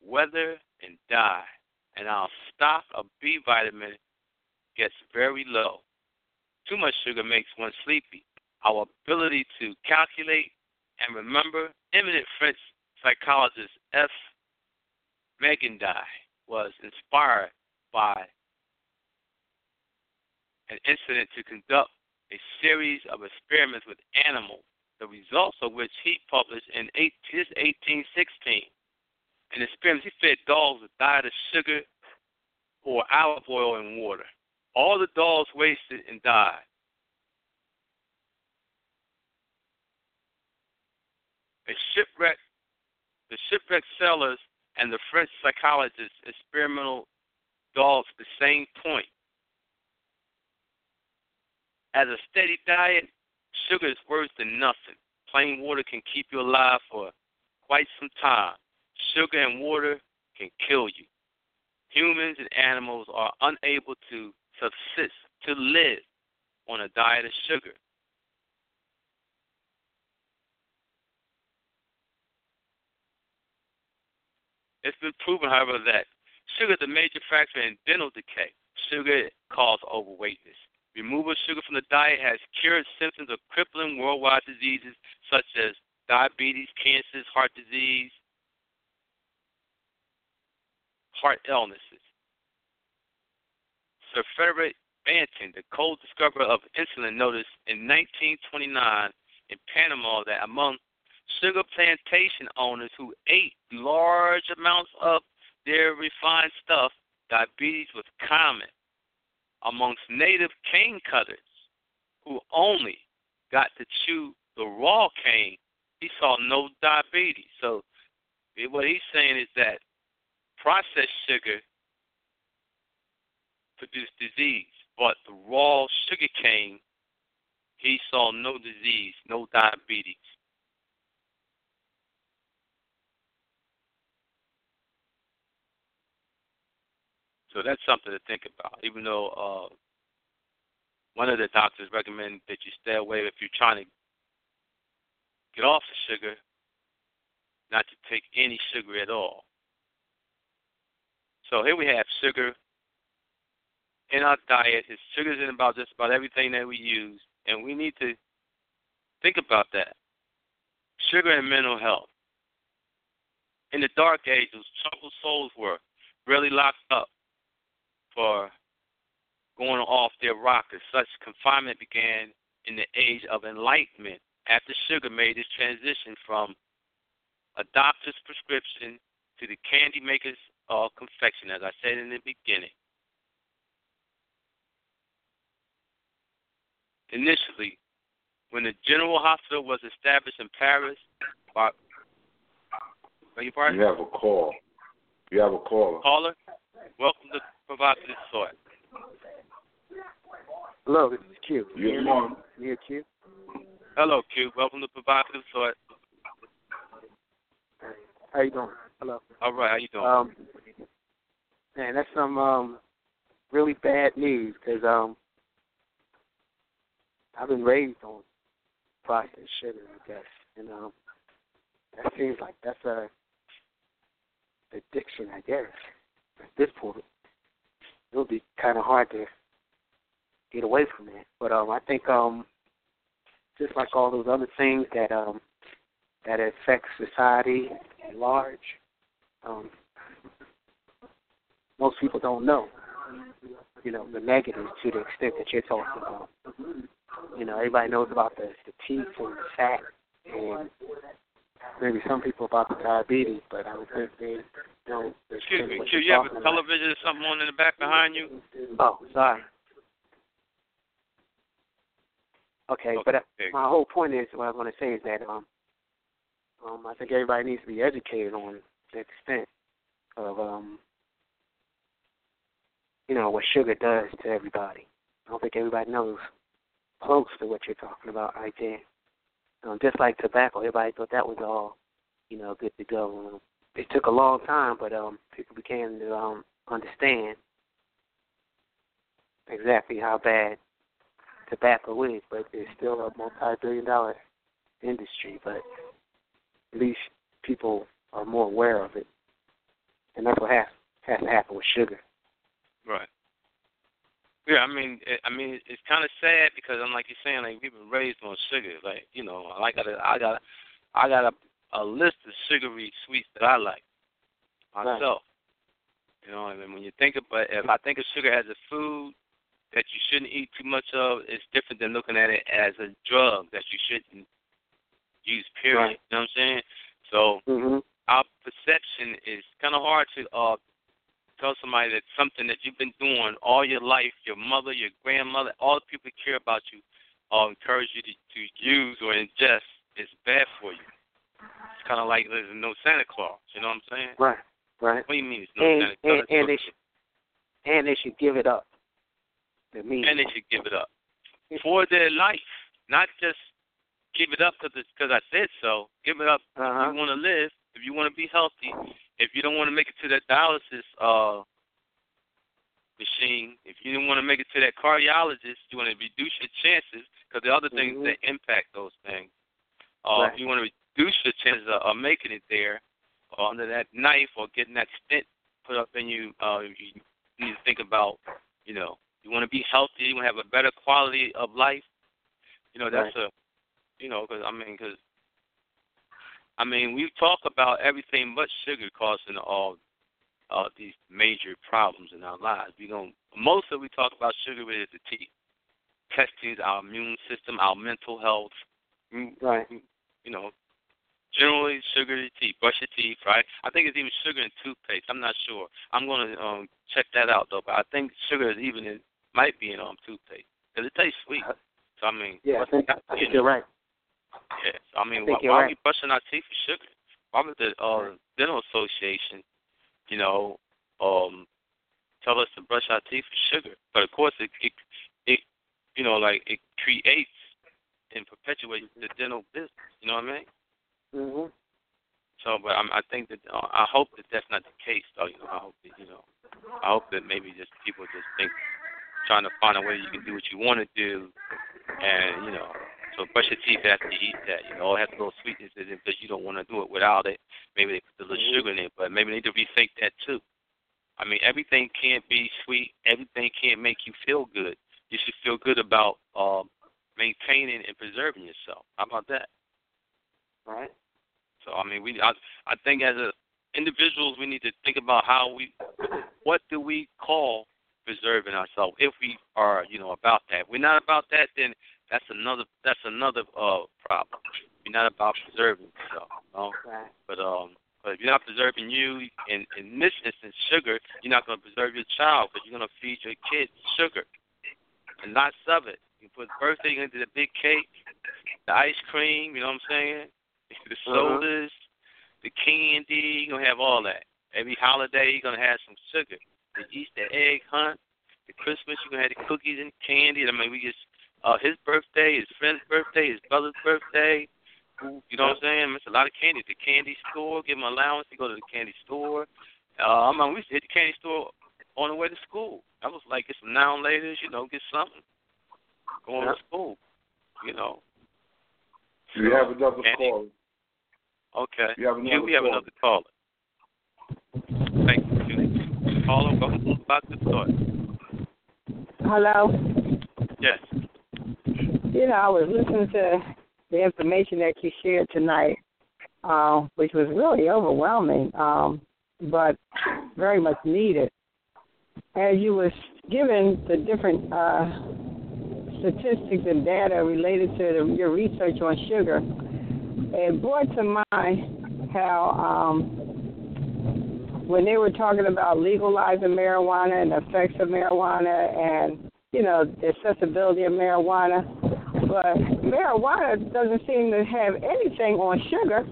Speaker 2: weather and die, and our stock of B vitamin gets very low. Too much sugar makes one sleepy. Our ability to calculate and remember, eminent French psychologist F. Magendie was inspired by an incident to conduct a series of experiments with animals, the results of which he published in 1816. In experiments, he fed dogs a diet of sugar or olive oil and water. All the dogs wasted and died. A shipwreck, the shipwrecked sailors and the French psychologists experimental dogs the same point. As a steady diet, sugar is worse than nothing. Plain water can keep you alive for quite some time. Sugar and water can kill you. Humans and animals are unable to subsist, to live on a diet of sugar. It's been proven, however, that sugar is a major factor in dental decay. Sugar causes overweightness. Removal of sugar from the diet has cured symptoms of crippling worldwide diseases such as diabetes, cancers, heart disease, heart illnesses. Sir Frederick Banting, the co-discoverer of insulin, noticed in 1929 in Panama that among sugar plantation owners who ate large amounts of their refined stuff, diabetes was common amongst native cane cutters who only got to chew the raw cane, he saw no diabetes. So what he's saying is that processed sugar produced disease, but the raw sugar cane, he saw no disease, no diabetes. So that's something to think about. Even though uh, one of the doctors recommend that you stay away if you're trying to get off the sugar, not to take any sugar at all. So here we have sugar in our diet. It's sugar's in about just about everything that we use, and we need to think about that. Sugar and mental health. In the dark ages, troubled souls were really locked up for going off their rockers. Such confinement began in the age of enlightenment after sugar made its transition from a doctor's prescription to the candy maker's uh, confection, as I said in the beginning. Initially, when the General Hospital was established in Paris, by,
Speaker 3: you, you have a call. You have a caller.
Speaker 2: Caller, welcome to provocative thought.
Speaker 4: Hello, this is Q.
Speaker 3: Yes, ma'am.
Speaker 4: You Q?
Speaker 2: Hello, Q. Welcome to provocative thought.
Speaker 4: How you doing? Hello.
Speaker 2: All right. How you doing?
Speaker 4: Um, man, that's some um really bad news because um I've been raised on processed sugar, I guess, and um that seems like that's a addiction, I guess, at this point it would be kind of hard to get away from that. But um, I think um, just like all those other things that um, that affect society at large, um, most people don't know. You know the negatives to the extent that you're talking about. You know, everybody knows about the the teeth and the fat, and maybe some people about the diabetes, but I would think they don't.
Speaker 2: Excuse me, Q, you have a television or something on in the back behind you?
Speaker 4: Oh, sorry. Okay,
Speaker 2: okay
Speaker 4: but uh, my whole point is what I was going to say is that um, um, I think everybody needs to be educated on the extent of um, you know, what sugar does to everybody. I don't think everybody knows close to what you're talking about right there. Um, just like tobacco, everybody thought that was all, you know, good to go. Um, it took a long time, but um, people began to um, understand exactly how bad tobacco is. But it's still a multi-billion-dollar industry, but at least people are more aware of it, and that's what has has to happen with sugar.
Speaker 2: Right. Yeah, I mean, it, I mean, it's kind of sad because I'm like you're saying, like we've been raised on sugar. Like, you know, I got a, I got, a, I got a, a list of sugary sweets that I like myself. Right. You know, and when you think about, if I think of sugar as a food that you shouldn't eat too much of, it's different than looking at it as a drug that you shouldn't use. Period.
Speaker 4: Right.
Speaker 2: You know what I'm saying? So
Speaker 4: mm-hmm.
Speaker 2: our perception is kind of hard to uh, tell somebody that something that you've been doing all your life, your mother, your grandmother, all the people that care about you, uh, encourage you to, to use or ingest is bad for you. It's kind of like there's no Santa Claus. You know what I'm saying?
Speaker 4: Right. Right.
Speaker 2: What do you mean? It's no
Speaker 4: and,
Speaker 2: Santa Claus?
Speaker 4: And, and they should, and they should give it up. The meaning.
Speaker 2: And they should give it up for their life, not just give it up because because I said so. Give it up
Speaker 4: uh-huh.
Speaker 2: if you want to live, if you want to be healthy, if you don't want to make it to that dialysis uh, machine, if you don't want to make it to that cardiologist, you want to reduce your chances because the other things
Speaker 4: mm-hmm.
Speaker 2: that impact those things. Uh,
Speaker 4: right.
Speaker 2: If you want to reduce your chances of, of making it there, or under that knife, or getting that stent put up in you, uh, you need to think about, you know, you want to be healthy, you want to have a better quality of life. You know, that's
Speaker 4: right.
Speaker 2: a, you know, because I mean, because I mean, we talk about everything but sugar causing all uh, these major problems in our lives. We don't. Most of we talk about sugar is the teeth, testing our immune system, our mental health.
Speaker 4: Right.
Speaker 2: You know, generally sugar in the teeth, brush your teeth, right? I think it's even sugar in toothpaste. I'm not sure. I'm going to um, check that out though. But I think sugar is even in, might be in um toothpaste because it tastes sweet. So I mean,
Speaker 4: yeah, I think, I think you're right.
Speaker 2: Yeah, I mean,
Speaker 4: I
Speaker 2: why,
Speaker 4: why right.
Speaker 2: are we brushing our teeth with sugar? Why would the uh, dental association, you know, um, tell us to brush our teeth with sugar? But of course, it it, it you know, like it creates and perpetuates the dental business. You know what I mean?
Speaker 4: Mhm.
Speaker 2: So, but I'm, I think that uh, I hope that that's not the case, though. You know, I hope that you know, I hope that maybe just people just think trying to find a way you can do what you want to do, and you know, so brush your teeth after you eat that. You know, it has a little sweetness in it because you don't want to do it without it. Maybe they put a little
Speaker 4: mm-hmm.
Speaker 2: sugar in it, but maybe they need to rethink that too. I mean, everything can't be sweet. Everything can't make you feel good. You should feel good about um, maintaining and preserving yourself. How about that?
Speaker 4: Right.
Speaker 2: So I mean, we I I think as a individuals we need to think about how we what do we call preserving ourselves if we are you know about that. If we're not about that, then that's another that's another uh problem. We're not about preserving yourself, you know.
Speaker 4: Right.
Speaker 2: But um, but if you're not preserving you, in in this instance, sugar, you're not going to preserve your child because you're going to feed your kid sugar and lots of it. You put birthday into the big cake, the ice cream. You know what I'm saying? The
Speaker 4: Uh-huh.
Speaker 2: sodas, the candy. You're gonna have all that. Every holiday, you're gonna have some sugar. The Easter egg hunt, the Christmas, you're gonna have the cookies and candy. I mean, we just uh his birthday, his friend's birthday, his brother's birthday. You know what I'm saying? It's a lot of candy. The candy store, give him allowance to go to the candy store. Uh, I mean, we used to hit the candy store on the way to school. I was like, get some now and later, you know, get something. Going
Speaker 4: Yeah.
Speaker 2: to school, you know.
Speaker 3: You have another
Speaker 2: And-
Speaker 3: call.
Speaker 2: Okay.
Speaker 3: You have
Speaker 2: Yeah,
Speaker 3: another
Speaker 2: we have
Speaker 3: call.
Speaker 2: another caller. Thank you. Caller, welcome back to the thought.
Speaker 5: Hello.
Speaker 2: Yes.
Speaker 5: You know, I was listening to the information that you shared tonight, uh, which was really overwhelming, um, but very much needed. As you was giving the different uh, statistics and data related to the, your research on sugar, it brought to mind how um, when they were talking about legalizing marijuana and the effects of marijuana and you know the accessibility of marijuana, but marijuana doesn't seem to have anything on sugar.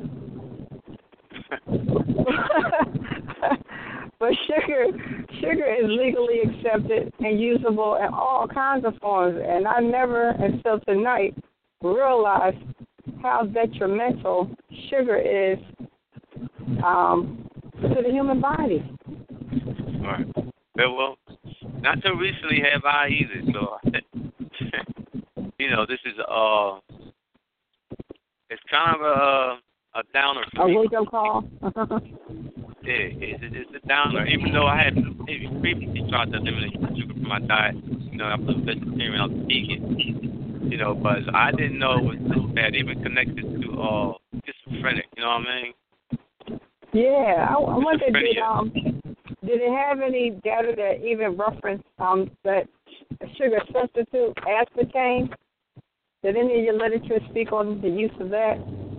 Speaker 5: but sugar, sugar is legally accepted and usable in all kinds of forms, and I never until tonight realized how detrimental sugar is um, to the human body.
Speaker 2: All right. Yeah, well, not so recently have I either. So, you know, this is uh, it's kind of a a downer.
Speaker 5: A wake up call.
Speaker 2: yeah, it's, it's a downer. Even though I had previously tried to eliminate sugar from my diet, you know, I was a vegetarian, I was vegan, you know, but I didn't know it was this bad. Even connected to uh schizophrenic, you know what I mean?
Speaker 5: Yeah, I, I wonder did um did it have any data that even referenced um that sugar substitute aspartame? Did any of your literature speak on the use of that?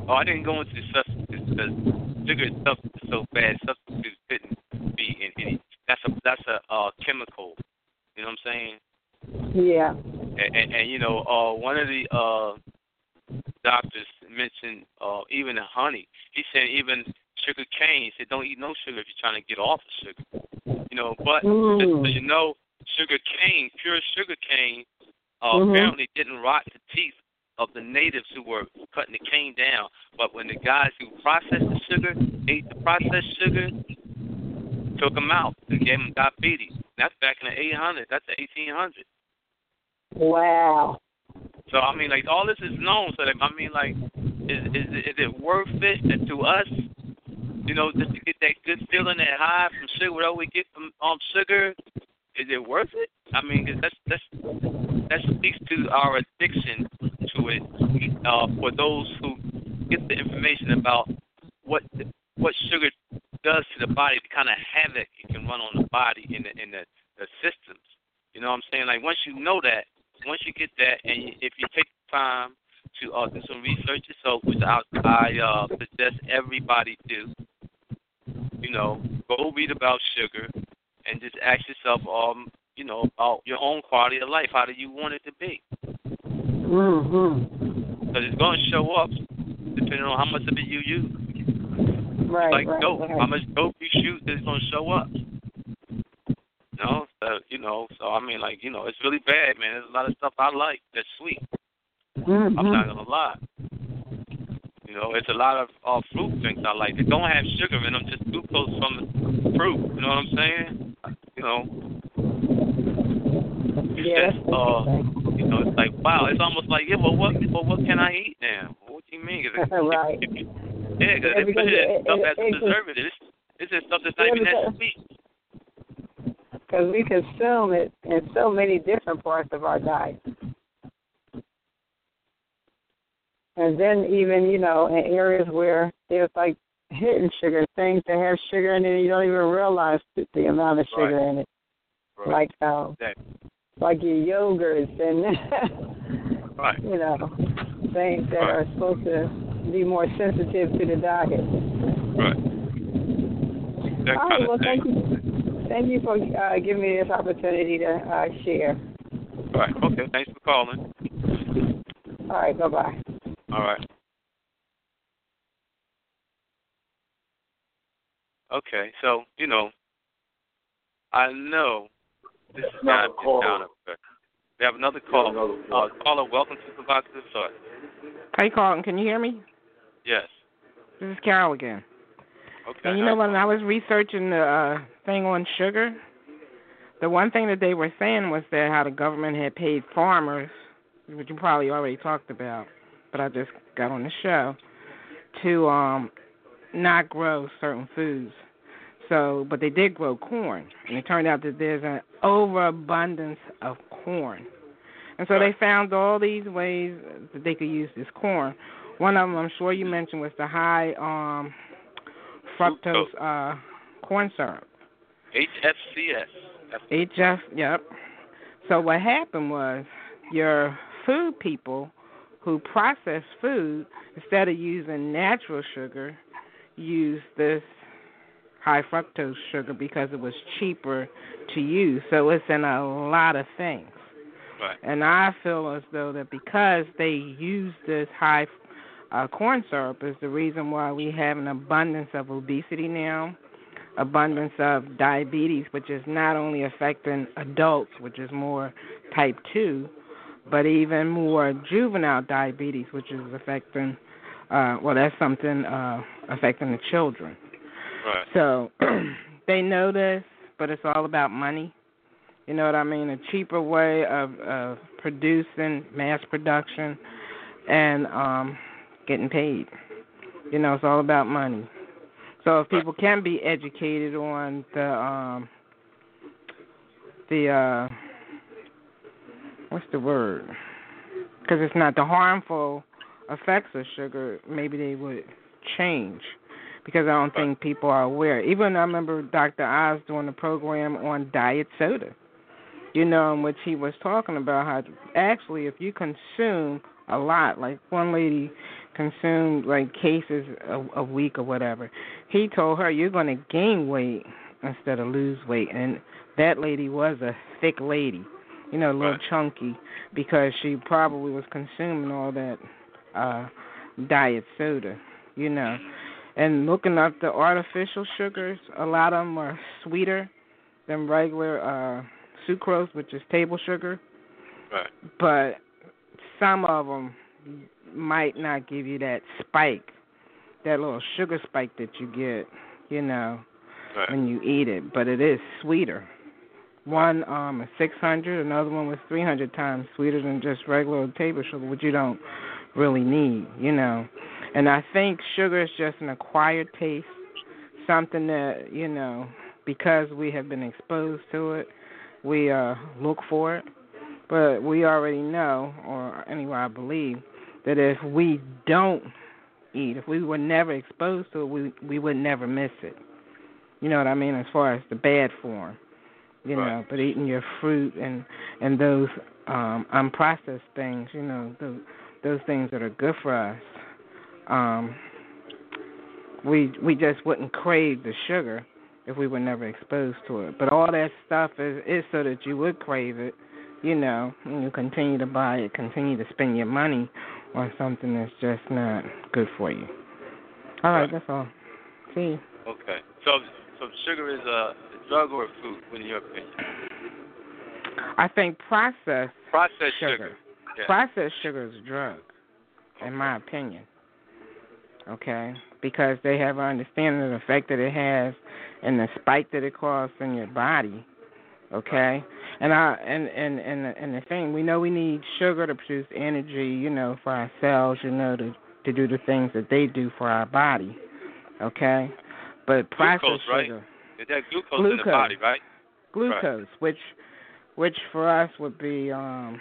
Speaker 2: Oh, I didn't go into the substitutes because sugar itself is so bad. Substitutes couldn't be in any. That's a that's a uh, chemical. You know what I'm saying?
Speaker 5: Yeah.
Speaker 2: And, and, and you know, uh, one of the uh, doctors mentioned uh, even the honey. He said even sugar cane. He said don't eat no sugar if you're trying to get off of sugar. You know, but
Speaker 5: mm.
Speaker 2: just so you know, sugar cane, pure sugar cane, uh,
Speaker 5: mm-hmm.
Speaker 2: apparently didn't rot the teeth of the natives who were cutting the cane down. But when the guys who processed the sugar ate the processed sugar, took them out and gave them diabetes. That's back in the 800s. That's the 1800s.
Speaker 5: Wow.
Speaker 2: So I mean, like all this is known. So like, I mean, like, is is is it worth it to us? You know, just to get that good feeling, that high from sugar, whatever we get from um sugar, is it worth it? I mean, cause that's that's that speaks to our addiction to it. Uh, for those who get the information about what what sugar does to the body, the kind of havoc it can run on the body in the in the, the systems. You know what I'm saying? Like once you know that, once you get that, and if you take time to uh, do some research yourself, which I, I uh, suggest everybody do. You know, go read about sugar and just ask yourself, um, you know, about your own quality of life. How do you want it to be?
Speaker 5: Mm-hmm.
Speaker 2: Because it's going to show up depending on how much of it you use.
Speaker 5: Right,
Speaker 2: like
Speaker 5: right,
Speaker 2: dope.
Speaker 5: right.
Speaker 2: How much dope you shoot is going to show up. You know, so, you know, so I mean, like, you know, it's really bad, man. There's a lot of stuff I like that's sweet.
Speaker 5: Mm-hmm.
Speaker 2: I'm not gonna lie. You know, it's a lot of uh, fruit drinks I like. They don't have sugar in them, just glucose from the fruit. You know what I'm saying? You know.
Speaker 5: Yeah.
Speaker 2: Just, uh, you know, it's like wow. It's almost like yeah. Well, what? Well, what can I eat now? What do you mean? Cause it,
Speaker 5: right.
Speaker 2: yeah, because
Speaker 5: Yeah,
Speaker 2: they put
Speaker 5: because
Speaker 2: it
Speaker 5: it-
Speaker 2: stuff that's
Speaker 5: it-
Speaker 2: preservative. It's, it's just stuff that's not
Speaker 5: Yeah,
Speaker 2: even that sweet.
Speaker 5: Because we consume it in so many different parts of our diet. And then even, you know, in areas where there's like hidden sugar, things that have sugar in it, you don't even realize the, the amount of sugar
Speaker 2: Right.
Speaker 5: in it.
Speaker 2: Right.
Speaker 5: Like um,
Speaker 2: Exactly.
Speaker 5: like your yogurts and
Speaker 2: Right.
Speaker 5: you know, things that
Speaker 2: Right.
Speaker 5: are supposed to be more sensitive to the diet.
Speaker 2: Right. That
Speaker 5: All right, well, thank you, thank you for uh, giving me this opportunity to uh, share.
Speaker 2: Right. Okay. Thanks for calling.
Speaker 5: All right, bye bye.
Speaker 2: All right. Okay, so you know, I know this is
Speaker 3: Another
Speaker 2: not
Speaker 3: call.
Speaker 2: down effect. We have another call.
Speaker 3: another
Speaker 2: Uh,
Speaker 3: call.
Speaker 2: caller, welcome to Provocative Thought.
Speaker 6: Hey, Carlton, can you hear me?
Speaker 2: Yes.
Speaker 6: This is Carol again.
Speaker 2: Okay.
Speaker 6: And you know, when I was researching the uh, thing on sugar, the one thing that they were saying was that how the government had paid farmers, which you probably already talked about, but I just got on the show, to um not grow certain foods. So, but they did grow corn, and it turned out that there's an overabundance of corn. And so they found all these ways that they could use this corn. One of them, I'm sure you mentioned, was the high um, fructose uh, corn syrup.
Speaker 2: HFCS.
Speaker 6: HF, yep. So what happened was your food people who process food, instead of using natural sugar, used this high fructose sugar because it was cheaper to use. So it's in a lot of things.
Speaker 2: Right.
Speaker 6: And I feel as though that because they use this high uh, corn syrup is the reason why we have an abundance of obesity now, abundance of diabetes, which is not only affecting adults, which is more type 2, but even more juvenile diabetes, which is affecting, uh, well, that's something uh, affecting the children.
Speaker 2: Right.
Speaker 6: So they know this, but it's all about money. You know what I mean? A cheaper way of, of producing mass production and um getting paid. You know, it's all about money. So if people can be educated on the um the uh what's the word? Because it's not the harmful effects of sugar, maybe they would change. Because I don't think people are aware. Even I remember Dr. Oz doing a program on diet soda. You know, in which he was talking about how actually if you consume a lot, like one lady consumed like cases a, a week or whatever, he told her you're going to gain weight instead of lose weight. And that lady was a thick lady, you know, a little
Speaker 2: right.
Speaker 6: chunky, because she probably was consuming all that uh diet soda, you know. And looking up the artificial sugars, a lot of them are sweeter than regular uh sucrose, which is table sugar.
Speaker 2: Right.
Speaker 6: But some of them might not give you that spike, that little sugar spike that you get, you know,
Speaker 2: right.
Speaker 6: when you eat it. But it is sweeter. One um is 600, another one was 300 times sweeter than just regular table sugar, which you don't really need, you know. And I think sugar is just an acquired taste, something that you know, because we have been exposed to it, we uh look for it. But we already know, or anyway, I believe, that if we don't eat, if we were never exposed to it, we we would never miss it. You know what I mean? As far as the bad form, you
Speaker 2: right.
Speaker 6: know. But eating your fruit and and those um unprocessed things, you know, those those things that are good for us, um, we we just wouldn't crave the sugar if we were never exposed to it. But all that stuff is is so that you would crave it, you know, and you continue to buy it, continue to spend your money on something that's just not good for you. All right,
Speaker 2: right.
Speaker 6: that's all. See.
Speaker 2: Okay. So so sugar is a drug or food, in your opinion?
Speaker 6: I think processed
Speaker 2: Processed
Speaker 6: sugar.
Speaker 2: sugar. Yeah.
Speaker 6: Processed sugar is a drug, in my opinion. Okay, because they have an understanding of the effect that it has and the spike that it causes in your body. Okay, and I and and and and the thing we know we need sugar to produce energy, you know, for our cells, you know, to to do the things that they do for our body. Okay, but processed
Speaker 2: Glucose,
Speaker 6: sugar,
Speaker 2: Is that glucose,
Speaker 6: Glucose.
Speaker 2: in the body, right?
Speaker 6: glucose, which which for us would be um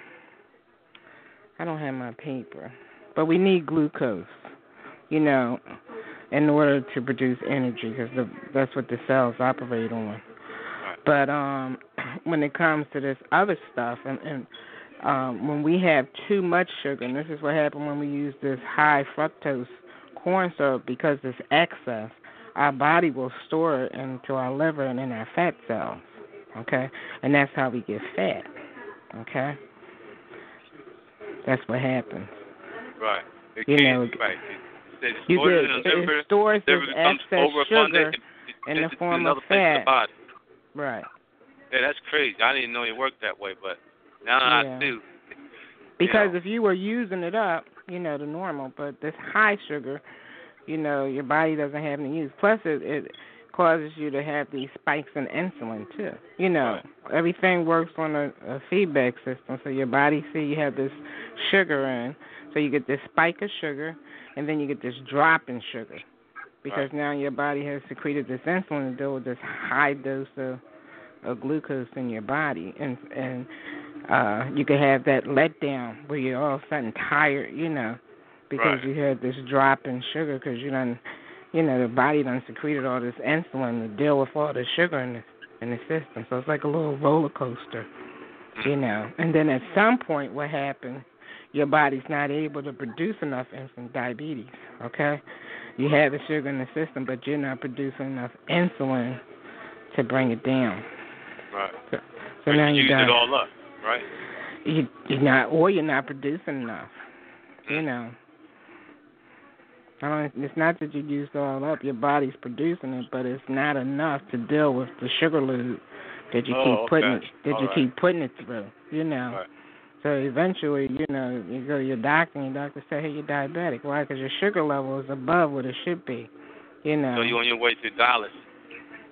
Speaker 6: I don't have my paper, but we need glucose, you know, in order to produce energy because that's what the cells operate on. But um when it comes to this other stuff and, and um when we have too much sugar, and this is what happens when we use this high fructose corn syrup because it's excess, our body will store it into our liver and in our fat cells. Okay? And that's how we get fat. Okay? That's what happens.
Speaker 2: Right. It
Speaker 6: You know,
Speaker 2: right. It, it
Speaker 6: You
Speaker 2: stores
Speaker 6: get
Speaker 2: in the liver,
Speaker 6: stores this excess sugar in the form of fat.
Speaker 2: the body.
Speaker 6: Right.
Speaker 2: Yeah, that's crazy. I didn't know it worked that way, but now
Speaker 6: Yeah.
Speaker 2: I do.
Speaker 6: Because
Speaker 2: know.
Speaker 6: if you were using it up, you know, the normal, but this high sugar, you know, your body doesn't have any use. Plus, it, it causes you to have these spikes in insulin too. You know, everything works on a, a feedback system. So your body see you have this sugar in, so you get this spike of sugar, and then you get this drop in sugar, because now your body has secreted this insulin to deal with this high dose of, of glucose in your body, and and uh you could have that letdown where you're all of a sudden tired, you know, because
Speaker 2: Right.
Speaker 6: you had this drop in sugar because you done, you know, the body done secreted all this insulin to deal with all the sugar in the in the system. So it's like a little roller coaster, you mm. know. And then at some point, what happens? Your body's not able to produce enough insulin, diabetes. Okay, you have the sugar in the system, but you're not producing enough insulin to bring it down.
Speaker 2: Right.
Speaker 6: So, so now
Speaker 2: you
Speaker 6: you're
Speaker 2: use
Speaker 6: done
Speaker 2: it all up, right?
Speaker 6: you you're not or you're not producing enough. You mm. know. I don't it's not that you used it all up, your body's producing it, but it's not enough to deal with the sugar load that you
Speaker 2: Oh,
Speaker 6: keep putting
Speaker 2: okay.
Speaker 6: it that
Speaker 2: All
Speaker 6: you
Speaker 2: right.
Speaker 6: keep putting it through. You know.
Speaker 2: Right.
Speaker 6: So eventually, you know, you go to your doctor and your doctor say, Hey, you're diabetic. Why? Because your sugar level is above what it should be. You know.
Speaker 2: So you're on your way to dialysis.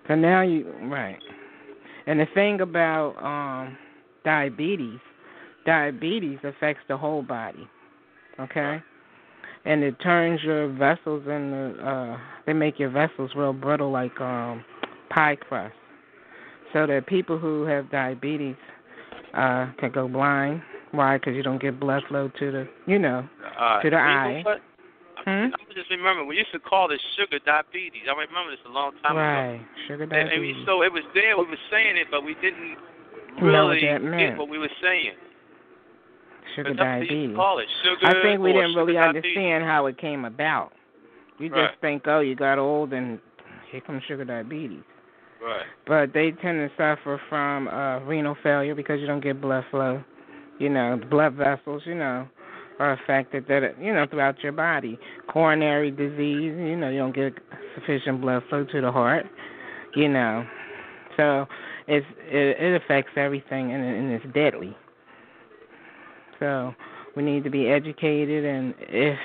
Speaker 6: So now you right. And the thing about um diabetes, diabetes affects the whole body. Okay? And it turns your vessels and the uh they make your vessels real brittle like um pie crust. So that people who have diabetes uh can go blind. Why? Because you don't get blood flow to the, you know,
Speaker 2: uh,
Speaker 6: to the eye.
Speaker 2: What?
Speaker 6: Hmm?
Speaker 2: I just remember we used to call this sugar diabetes. I remember this a long time
Speaker 6: right.
Speaker 2: ago.
Speaker 6: Right,
Speaker 2: sugar
Speaker 6: diabetes.
Speaker 2: and we, so it was there. We were saying it, but we didn't
Speaker 6: Know what
Speaker 2: really get what we were saying.
Speaker 6: Sugar
Speaker 2: But that's what they used
Speaker 6: diabetes.
Speaker 2: to call it sugar.
Speaker 6: I think we didn't really
Speaker 2: diabetes.
Speaker 6: understand how it came about. You
Speaker 2: Right.
Speaker 6: just think, oh, you got old and here comes sugar diabetes.
Speaker 2: Right.
Speaker 6: But they tend to suffer from uh renal failure because you don't get blood flow. You know, the blood vessels, you know, are affected that you know throughout your body. Coronary disease, you know, you don't get sufficient blood flow to the heart. You know, so it's it, it affects everything and, and it's deadly. So we need to be educated, and if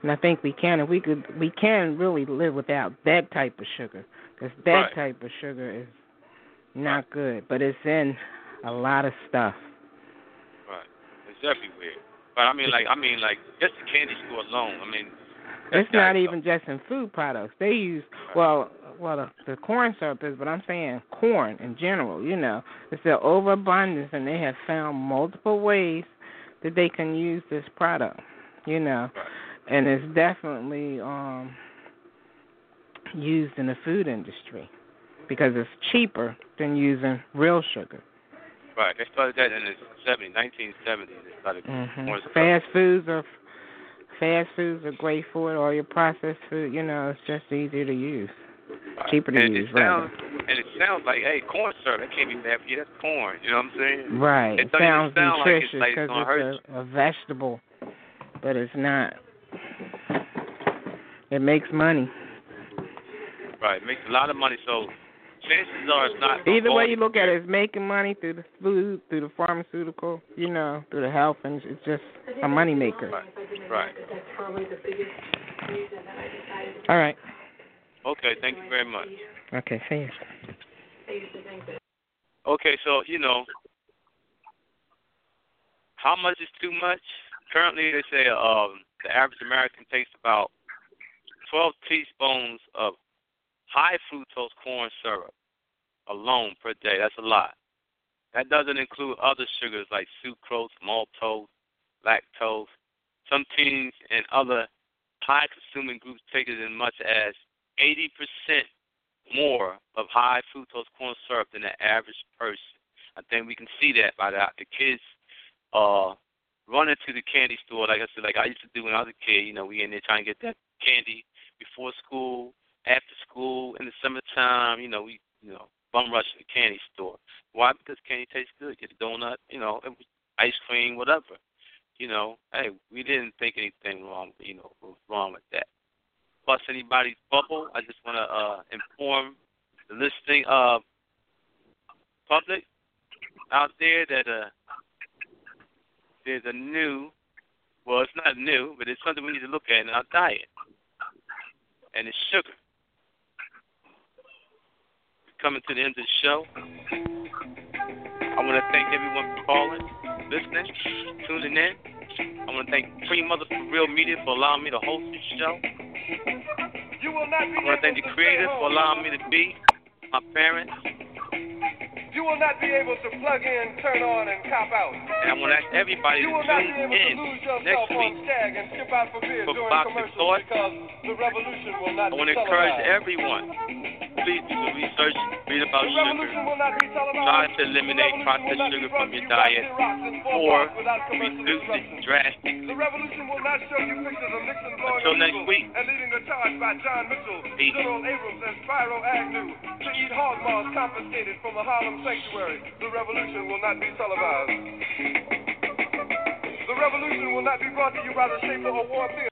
Speaker 6: and I think we can, if we could, we can really live without that type of sugar, because that
Speaker 2: Right.
Speaker 6: type of sugar is not good, but it's in a lot of stuff.
Speaker 2: Right. It's everywhere. But I mean, like, I mean, like, just the candy store alone. I mean,
Speaker 6: It's not even just in food products. They use well, well, the, the corn syrup is, but I'm saying corn in general. You know, it's the overabundance, and they have found multiple ways that they can use this product. You know, and it's definitely um used in the food industry because it's cheaper than using real sugar.
Speaker 2: Right. They started that in the 70s, 1970s. They started
Speaker 6: hmm
Speaker 2: corn syrup.
Speaker 6: Fast foods are fast foods are great for it, or your processed food. You know, it's just easier to use,
Speaker 2: Right.
Speaker 6: cheaper to
Speaker 2: and
Speaker 6: use,
Speaker 2: it
Speaker 6: rather.
Speaker 2: Sounds, And it sounds like, hey, corn syrup. That can't be bad for you. That's corn. You know what I'm saying?
Speaker 6: Right.
Speaker 2: It
Speaker 6: It
Speaker 2: don't
Speaker 6: sounds
Speaker 2: sound like it's
Speaker 6: nutritious
Speaker 2: like it's
Speaker 6: because
Speaker 2: gonna hurt
Speaker 6: it's a, a vegetable, but it's not. It makes money.
Speaker 2: Right. Makes a lot of money. So chances are it's not.
Speaker 6: Either way you look at it, it's making money through the food, through the pharmaceutical, you know, through the health, and it's just a money maker.
Speaker 2: Right. Right.
Speaker 6: All right.
Speaker 2: Okay. Thank you very much.
Speaker 6: Okay, see you.
Speaker 2: Okay, so you know, how much is too much? Currently, they say um, the average American takes about 12 teaspoons of high fructose corn syrup alone per day. That's a lot. That doesn't include other sugars like sucrose, maltose, lactose. Some teens and other high consuming groups take as much as 80% more of high fructose corn syrup than the average person. I think we can see that by the, the kids uh running to the candy store like I said, like I used to do when I was a kid, you know, we in there trying to get that candy before school, after school, in the summertime, you know, we you know, bum rush the candy store. Why? Because candy tastes good. Get a donut, you know, ice cream, whatever. You know, hey, we didn't think anything wrong, you know, was wrong with that bust anybody's bubble. I just want to uh, inform the listening uh, public out there that uh, there's a new, well, it's not new, but it's something we need to look at in our diet, and it's sugar. Coming to the end of the show, I want to thank everyone for calling, listening, tuning in. I want to thank Free Mother for Real Media for allowing me to host this show.
Speaker 1: You will not be
Speaker 2: I want to thank the creators for allowing me to be my parents.
Speaker 1: You will not be able to plug in, turn on, and cop out.
Speaker 2: And I want to ask everybody
Speaker 1: You
Speaker 2: to
Speaker 1: will not be
Speaker 2: tune in next
Speaker 1: on
Speaker 2: week.
Speaker 1: And skip out for beer during
Speaker 2: Box of
Speaker 1: commercials
Speaker 2: Thought.
Speaker 1: because the revolution will not
Speaker 2: I want to encourage everyone. Please do the research, read about sugar.
Speaker 1: revolution will not be televised.
Speaker 2: Try to eliminate
Speaker 1: The revolution will
Speaker 2: processed sugar from your diet
Speaker 1: Xerox and four
Speaker 2: or
Speaker 1: parts without commercial
Speaker 2: reduce it drastically.
Speaker 1: The revolution will not show you pictures of Nixon
Speaker 2: Until next week.
Speaker 1: and leading a charge by John Mitchell,
Speaker 2: Peace.
Speaker 1: General Abrams, and Spiro Agnew to eat hog maws confiscated from a Harlem sanctuary. The revolution will not be televised. The revolution will not be brought to you by the Award Theater.